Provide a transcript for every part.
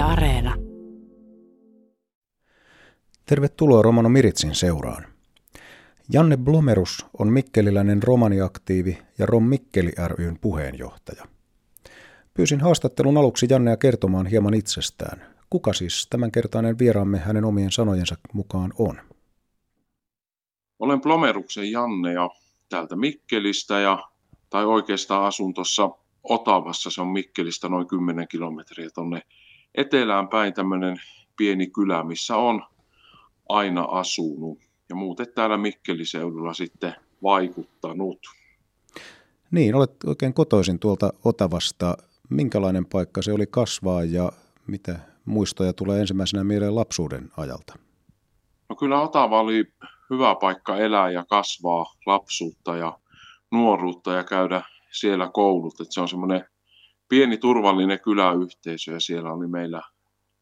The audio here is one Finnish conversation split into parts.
Yle Areena. Tervetuloa Romano Miritsin seuraan. Janne Blomerus on mikkeliläinen romaniaktiivi ja Rom Mikkeli ryn puheenjohtaja. Pyysin haastattelun aluksi Jannea kertomaan hieman itsestään. Kuka siis tämänkertainen vieraamme hänen omien sanojensa mukaan on? Olen Blomeruksen Janne ja täältä Mikkelistä ja, tai oikeastaan asun tuossa Otavassa, se on Mikkelistä noin 10 kilometriä tuonne etelään päin tämmöinen pieni kylä, missä on aina asunut ja muuten täällä Mikkeliseudulla sitten vaikuttanut. Niin, olet oikein kotoisin tuolta Otavasta. Minkälainen paikka se oli kasvaa ja mitä muistoja tulee ensimmäisenä mieleen lapsuuden ajalta? No kyllä Otava oli hyvä paikka elää ja kasvaa lapsuutta ja nuoruutta ja käydä siellä koulut. Että se on semmoinen pieni turvallinen kyläyhteisö ja siellä oli meillä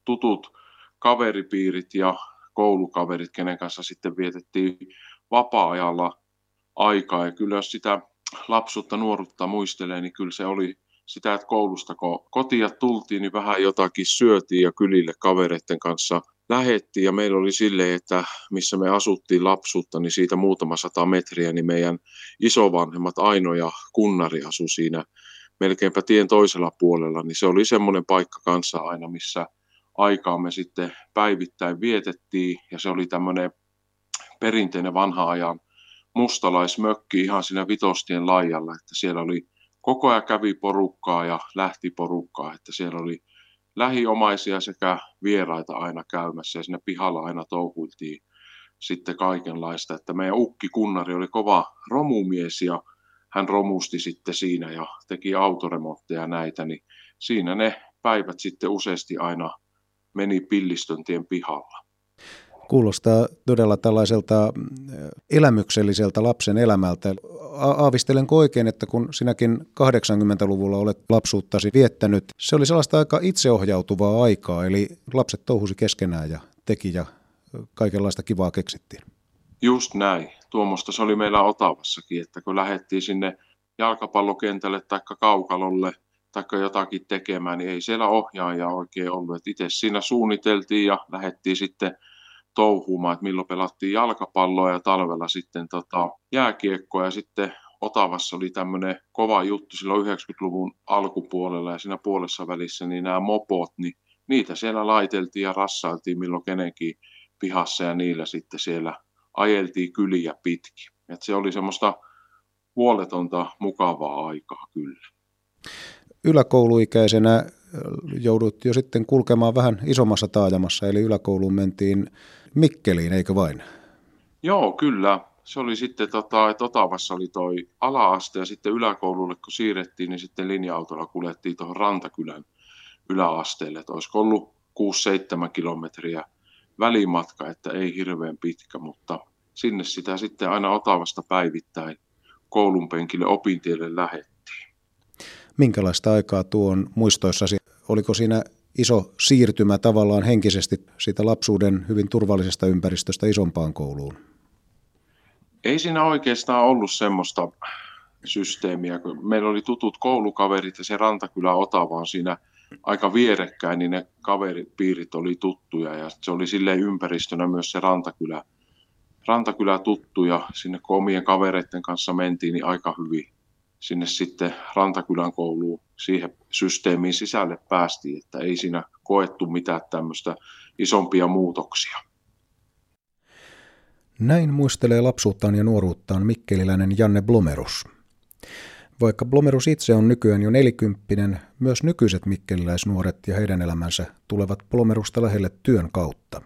tutut kaveripiirit ja koulukaverit, kenen kanssa sitten vietettiin vapaa-ajalla aikaa. Ja kyllä jos sitä lapsuutta, nuoruutta muistelee, niin kyllä se oli sitä, että koulusta kun kotia tultiin, niin vähän jotakin syötiin ja kylille kavereiden kanssa lähettiin. Ja meillä oli silleen, että missä me asuttiin lapsuutta, niin siitä muutama sata metriä, niin meidän isovanhemmat Aino ja Kunnari asu siinä melkeinpä tien toisella puolella, niin se oli semmoinen paikka kanssa aina, missä aikaa me sitten päivittäin vietettiin. Ja se oli tämmöinen perinteinen vanha ajan mustalaismökki ihan siinä vitostien laajalla, että siellä oli koko ajan kävi porukkaa ja lähti porukkaa, että siellä oli lähiomaisia sekä vieraita aina käymässä ja siinä pihalla aina touhuiltiin sitten kaikenlaista, että meidän ukki Kunnari oli kova romumies ja hän romusti sitten siinä ja teki autoremontteja näitä, niin siinä ne päivät sitten useasti aina meni Pillistöntien pihalla. Kuulostaa todella tällaiselta mm, elämykselliseltä lapsen elämältä. Aavistelenko oikein, että kun sinäkin 80-luvulla olet lapsuuttasi viettänyt, se oli sellaista aika itseohjautuvaa aikaa, eli lapset touhusi keskenään ja teki ja kaikenlaista kivaa keksittiin. Just näin. Tuommoista se oli meillä Otavassakin, että kun lähdettiin sinne jalkapallokentälle tai kaukalolle – tai jotakin tekemään, niin ei siellä ohjaaja oikein ollut. Et itse siinä suunniteltiin ja lähdettiin sitten touhumaan, että milloin pelattiin jalkapalloa ja talvella sitten tota, jääkiekkoa ja sitten Otavassa oli tämmöinen kova juttu silloin 90-luvun alkupuolella ja siinä puolessa välissä, niin nämä mopot, niin niitä siellä laiteltiin ja rassailtiin milloin kenenkin pihassa ja niillä sitten siellä ajeltiin kyliä pitkin. Et se oli semmoista huoletonta, mukavaa aikaa kyllä yläkouluikäisenä joudut jo sitten kulkemaan vähän isommassa taajamassa, eli yläkouluun mentiin Mikkeliin, eikö vain? Joo, kyllä. Se oli sitten, tota, että Otavassa oli toi ala-aste ja sitten yläkoululle kun siirrettiin, niin sitten linja-autolla kuljettiin tuohon Rantakylän yläasteelle. Että olisiko ollut 6-7 kilometriä välimatka, että ei hirveän pitkä, mutta sinne sitä sitten aina Otavasta päivittäin koulun penkille opintielle lähettiin. Minkälaista aikaa tuon muistoissasi? Oliko siinä iso siirtymä tavallaan henkisesti siitä lapsuuden hyvin turvallisesta ympäristöstä isompaan kouluun? Ei siinä oikeastaan ollut semmoista systeemiä. Meillä oli tutut koulukaverit ja se Rantakylä Otava on siinä aika vierekkäin, niin ne kaveripiirit oli tuttuja ja se oli silleen ympäristönä myös se Rantakylä, Rantakylä tuttu ja sinne kun omien kavereiden kanssa mentiin, niin aika hyvin sinne sitten Rantakylän kouluun siihen systeemiin sisälle päästiin, että ei siinä koettu mitään tämmöistä isompia muutoksia. Näin muistelee lapsuuttaan ja nuoruuttaan mikkeliläinen Janne Blomerus. Vaikka Blomerus itse on nykyään jo nelikymppinen, myös nykyiset mikkeliläisnuoret ja heidän elämänsä tulevat Blomerusta lähelle työn kautta.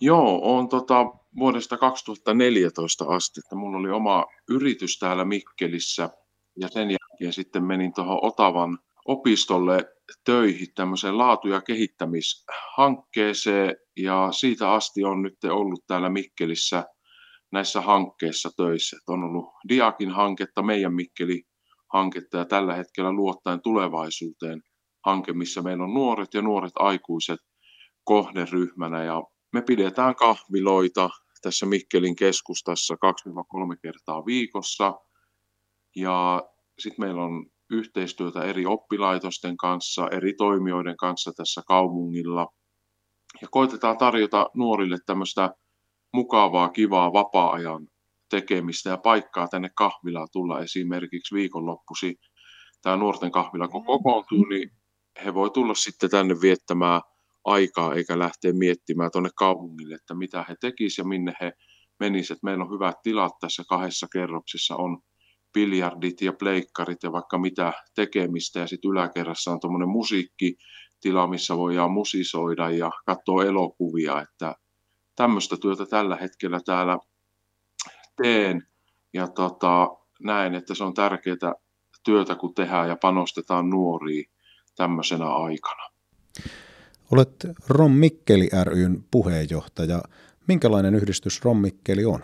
Joo, on tota, vuodesta 2014 asti, että mulla oli oma yritys täällä Mikkelissä ja sen jälkeen sitten menin tuohon Otavan opistolle töihin tämmöiseen laatu- ja kehittämishankkeeseen ja siitä asti on nyt ollut täällä Mikkelissä näissä hankkeissa töissä. Että on ollut Diakin hanketta, meidän Mikkeli hanketta ja tällä hetkellä luottaen tulevaisuuteen hanke, missä meillä on nuoret ja nuoret aikuiset kohderyhmänä ja me pidetään kahviloita tässä Mikkelin keskustassa 2-3 kertaa viikossa. Ja sitten meillä on yhteistyötä eri oppilaitosten kanssa, eri toimijoiden kanssa tässä kaupungilla. Ja koitetaan tarjota nuorille tämmöistä mukavaa, kivaa vapaa-ajan tekemistä ja paikkaa tänne kahvilaan tulla esimerkiksi viikonloppusi. Tämä nuorten kahvila kun kokoontuu, niin he voi tulla sitten tänne viettämään aikaa eikä lähteä miettimään tuonne kaupungille, että mitä he tekisivät ja minne he menisivät. Meillä on hyvät tilat tässä kahdessa kerroksessa, on biljardit ja pleikkarit ja vaikka mitä tekemistä. Ja sitten yläkerrassa on tuommoinen musiikkitila, missä voidaan musisoida ja katsoa elokuvia. Että tämmöistä työtä tällä hetkellä täällä teen. Ja tota, näen, että se on tärkeää työtä, kun tehdään ja panostetaan nuoriin tämmöisenä aikana. Olet Rom Mikkeli ryn puheenjohtaja. Minkälainen yhdistys Rom Mikkeli on?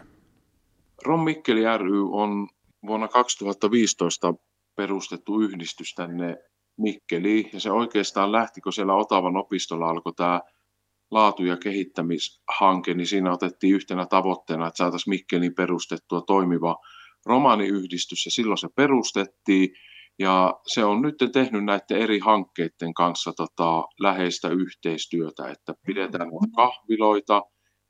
Rom Mikkeli ry on vuonna 2015 perustettu yhdistys tänne Mikkeliin. Ja se oikeastaan lähti, kun siellä Otavan opistolla alkoi tämä laatu- ja kehittämishanke, niin siinä otettiin yhtenä tavoitteena, että saataisiin Mikkeliin perustettua toimiva romaaniyhdistys, ja silloin se perustettiin, ja se on nyt tehnyt näiden eri hankkeiden kanssa tota, läheistä yhteistyötä, että pidetään kahviloita,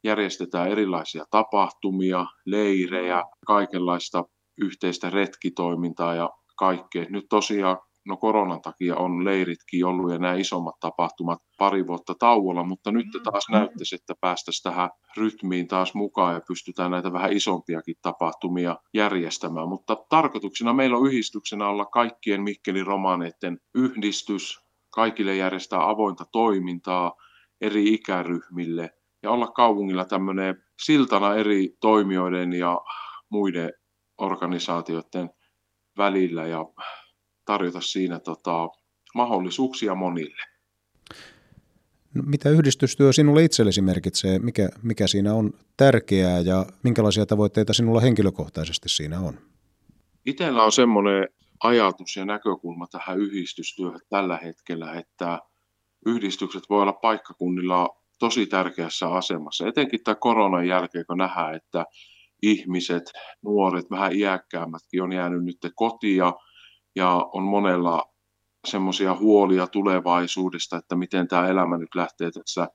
järjestetään erilaisia tapahtumia, leirejä, kaikenlaista yhteistä retkitoimintaa ja kaikkea. Nyt tosiaan no koronan takia on leiritkin ollut ja nämä isommat tapahtumat pari vuotta tauolla, mutta nyt taas näyttäisi, että päästäisiin tähän rytmiin taas mukaan ja pystytään näitä vähän isompiakin tapahtumia järjestämään. Mutta tarkoituksena meillä on yhdistyksenä olla kaikkien Mikkelin romaaneiden yhdistys, kaikille järjestää avointa toimintaa eri ikäryhmille ja olla kaupungilla tämmöinen siltana eri toimijoiden ja muiden organisaatioiden välillä ja tarjota siinä tota, mahdollisuuksia monille. No, mitä yhdistystyö sinulle itsellesi merkitsee? Mikä, mikä siinä on tärkeää ja minkälaisia tavoitteita sinulla henkilökohtaisesti siinä on? Itellä on semmoinen ajatus ja näkökulma tähän yhdistystyöhön tällä hetkellä, että yhdistykset voi olla paikkakunnilla tosi tärkeässä asemassa, etenkin tämän koronan jälkeen, kun nähdään, että ihmiset, nuoret, vähän iäkkäämmätkin on jäänyt nyt kotia ja on monella semmoisia huolia tulevaisuudesta, että miten tämä elämä nyt lähtee tässä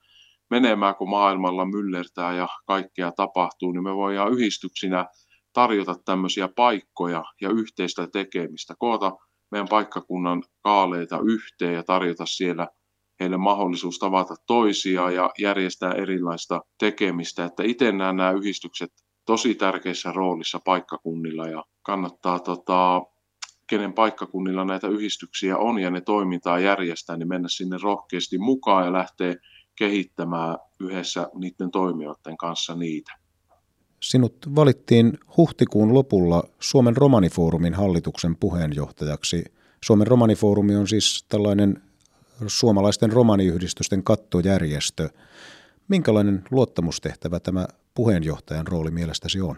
menemään, kun maailmalla myllertää ja kaikkea tapahtuu, niin me voidaan yhdistyksinä tarjota tämmöisiä paikkoja ja yhteistä tekemistä, koota meidän paikkakunnan kaaleita yhteen ja tarjota siellä heille mahdollisuus tavata toisia ja järjestää erilaista tekemistä. Että itse näen nämä yhdistykset tosi tärkeässä roolissa paikkakunnilla ja kannattaa tota, kenen paikkakunnilla näitä yhdistyksiä on ja ne toimintaa järjestää, niin mennä sinne rohkeasti mukaan ja lähteä kehittämään yhdessä niiden toimijoiden kanssa niitä. Sinut valittiin huhtikuun lopulla Suomen romanifoorumin hallituksen puheenjohtajaksi. Suomen romanifoorumi on siis tällainen suomalaisten romaniyhdistysten kattojärjestö. Minkälainen luottamustehtävä tämä puheenjohtajan rooli mielestäsi on?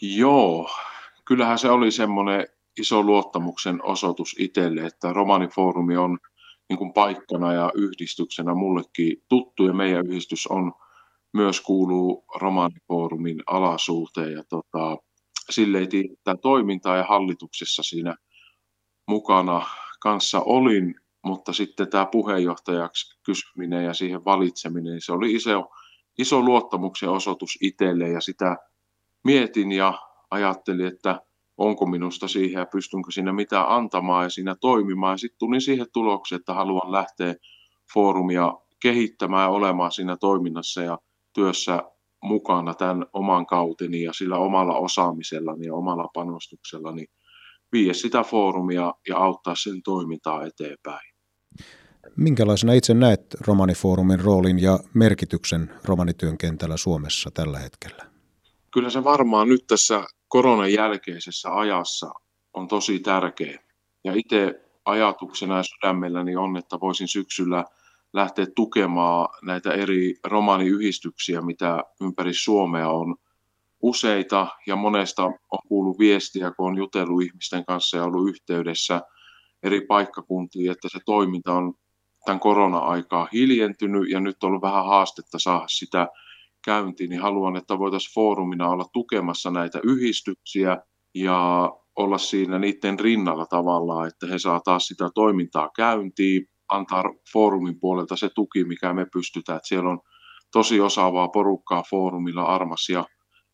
Joo, kyllähän se oli semmoinen iso luottamuksen osoitus itselle, että romanifoorumi on niin kuin paikkana ja yhdistyksenä mullekin tuttu ja meidän yhdistys on myös kuuluu romanifoorumin alasuuteen ja tota, sille ei tiedä toimintaa ja hallituksessa siinä mukana kanssa olin, mutta sitten tämä puheenjohtajaksi kysyminen ja siihen valitseminen, niin se oli iso, iso luottamuksen osoitus itselle ja sitä mietin ja ajattelin, että onko minusta siihen ja pystynkö siinä mitään antamaan ja siinä toimimaan. Sitten tulin siihen tulokseen, että haluan lähteä foorumia kehittämään ja olemaan siinä toiminnassa ja työssä mukana tämän oman kauteni ja sillä omalla osaamisellani ja omalla panostuksellani vie sitä foorumia ja auttaa sen toimintaa eteenpäin. Minkälaisena itse näet romanifoorumin roolin ja merkityksen romanityön kentällä Suomessa tällä hetkellä? Kyllä se varmaan nyt tässä koronan jälkeisessä ajassa on tosi tärkeä. Ja itse ajatuksena ja sydämelläni on, että voisin syksyllä lähteä tukemaan näitä eri romaniyhdistyksiä, mitä ympäri Suomea on useita ja monesta on kuullut viestiä, kun on jutellut ihmisten kanssa ja ollut yhteydessä eri paikkakuntiin, että se toiminta on tämän korona-aikaa hiljentynyt ja nyt on ollut vähän haastetta saada sitä käyntiin, niin haluan, että voitaisiin foorumina olla tukemassa näitä yhdistyksiä ja olla siinä niiden rinnalla tavallaan, että he saa taas sitä toimintaa käyntiin, antaa foorumin puolelta se tuki, mikä me pystytään. Että siellä on tosi osaavaa porukkaa foorumilla, Armas ja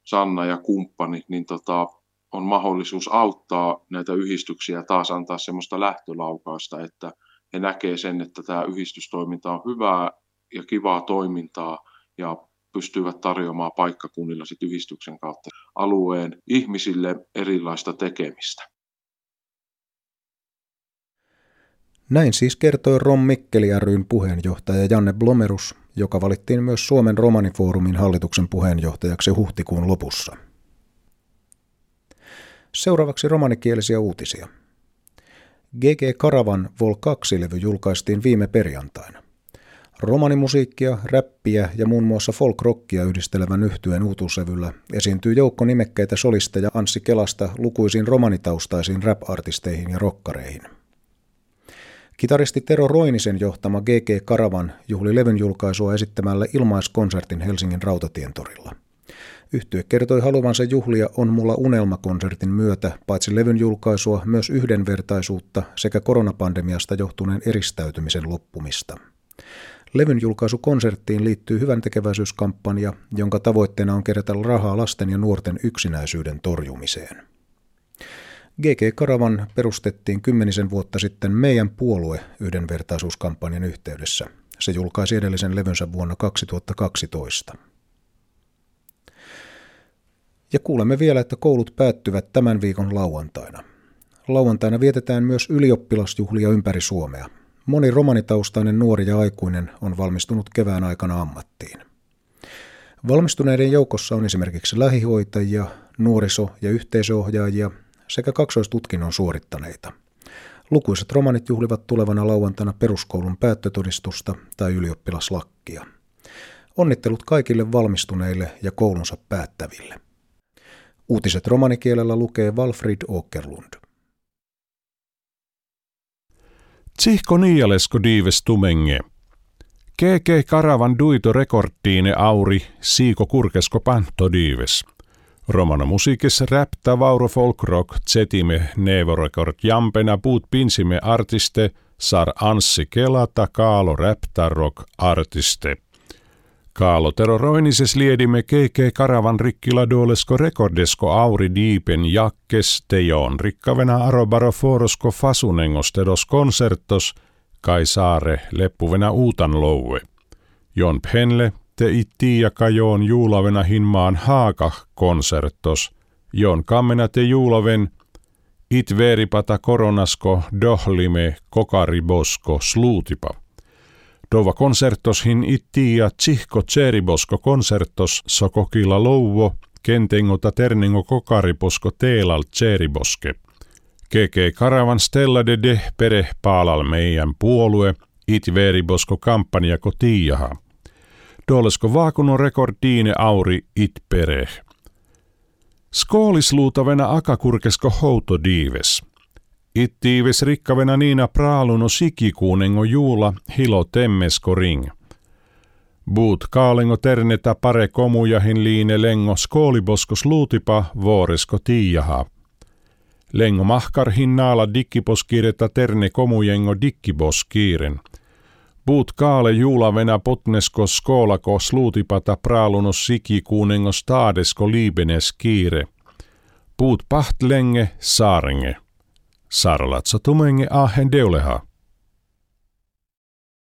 Sanna ja kumppanit, niin tota, on mahdollisuus auttaa näitä yhdistyksiä taas antaa semmoista lähtölaukausta, että he näkee sen, että tämä yhdistystoiminta on hyvää ja kivaa toimintaa ja pystyvät tarjoamaan paikkakunnilla sit yhdistyksen kautta alueen ihmisille erilaista tekemistä. Näin siis kertoi Rom Mikkeli ryn puheenjohtaja Janne Blomerus, joka valittiin myös Suomen romanifoorumin hallituksen puheenjohtajaksi huhtikuun lopussa. Seuraavaksi romanikielisiä uutisia. GG Karavan Vol 2-levy julkaistiin viime perjantaina. Romanimusiikkia, räppiä ja muun muassa folk-rockia yhdistelevän yhtyeen uutuuslevyllä esiintyy joukko nimekkäitä solisteja Anssi Kelasta lukuisiin romanitaustaisiin rap-artisteihin ja rokkareihin. Kitaristi Tero Roinisen johtama GG Karavan juhli levyn julkaisua esittämällä ilmaiskonsertin Helsingin rautatientorilla. Yhtye kertoi haluavansa juhlia On mulla unelmakonsertin myötä paitsi levyn julkaisua myös yhdenvertaisuutta sekä koronapandemiasta johtuneen eristäytymisen loppumista. Levyn julkaisukonserttiin liittyy hyvän tekeväisyyskampanja, jonka tavoitteena on kerätä rahaa lasten ja nuorten yksinäisyyden torjumiseen. GG Karavan perustettiin kymmenisen vuotta sitten Meidän puolue yhdenvertaisuuskampanjan yhteydessä. Se julkaisi edellisen levynsä vuonna 2012. Ja kuulemme vielä, että koulut päättyvät tämän viikon lauantaina. Lauantaina vietetään myös ylioppilasjuhlia ympäri Suomea. Moni romanitaustainen nuori ja aikuinen on valmistunut kevään aikana ammattiin. Valmistuneiden joukossa on esimerkiksi lähihoitajia, nuoriso- ja yhteisöohjaajia sekä kaksoistutkinnon suorittaneita. Lukuisat romanit juhlivat tulevana lauantaina peruskoulun päättötodistusta tai ylioppilaslakkia. Onnittelut kaikille valmistuneille ja koulunsa päättäville. Uutiset romanikielellä lukee Walfrid Åkerlund. Tsihko niialesko diives tumenge. KK Karavan duito rekordtiine auri siiko kurkesko panto diives. Romano musiikis räptä vauro folk rock zetime nevorekord jampena puut pinsime artiste sar Anssi Kelata kaalo räptä rock artiste. Kaalo teroroinises liedimme KK Karavan rikkila duolesko rekordesko auri diipen jakkes tejoon rikkavena arobaro forosko fasunengostedos konsertos kai saare leppuvena uutan loue. Jon Penle te itti ja kajoon juulavena hinmaan haaka konsertos, jon kammena te juulaven it veripata koronasko dohlime kokaribosko sluutipa. Dova konsertos hin itti ja tsihko tseribosko konsertos sokokila louvo kentengota terningo kokariposko teelal tseriboske. Keke Karavan Stella de de pere paalal meidän puolue, it veribosko kampanja kotiaha. Dolesko vaakuno rekordiine auri it pereh. Skoolisluutavena akakurkesko houto diives. Ittiives rikkavena niina praaluno sikikuunengo juula hilo temmesko ring. Buut kaalengo terneta pare komujahin liine lengo skooliboskos luutipa vuoresko tiijaha. Lengo mahkarhin naala dikkiposkireta terne komujengo dikkiboskiiren – Puut kaale juulavena potnesko skoolako sluutipata praalunos siki kuunengo staadesko liibenes kiire. Puut pahtlenge saarenge. Sarlatsa tumenge ahen deuleha.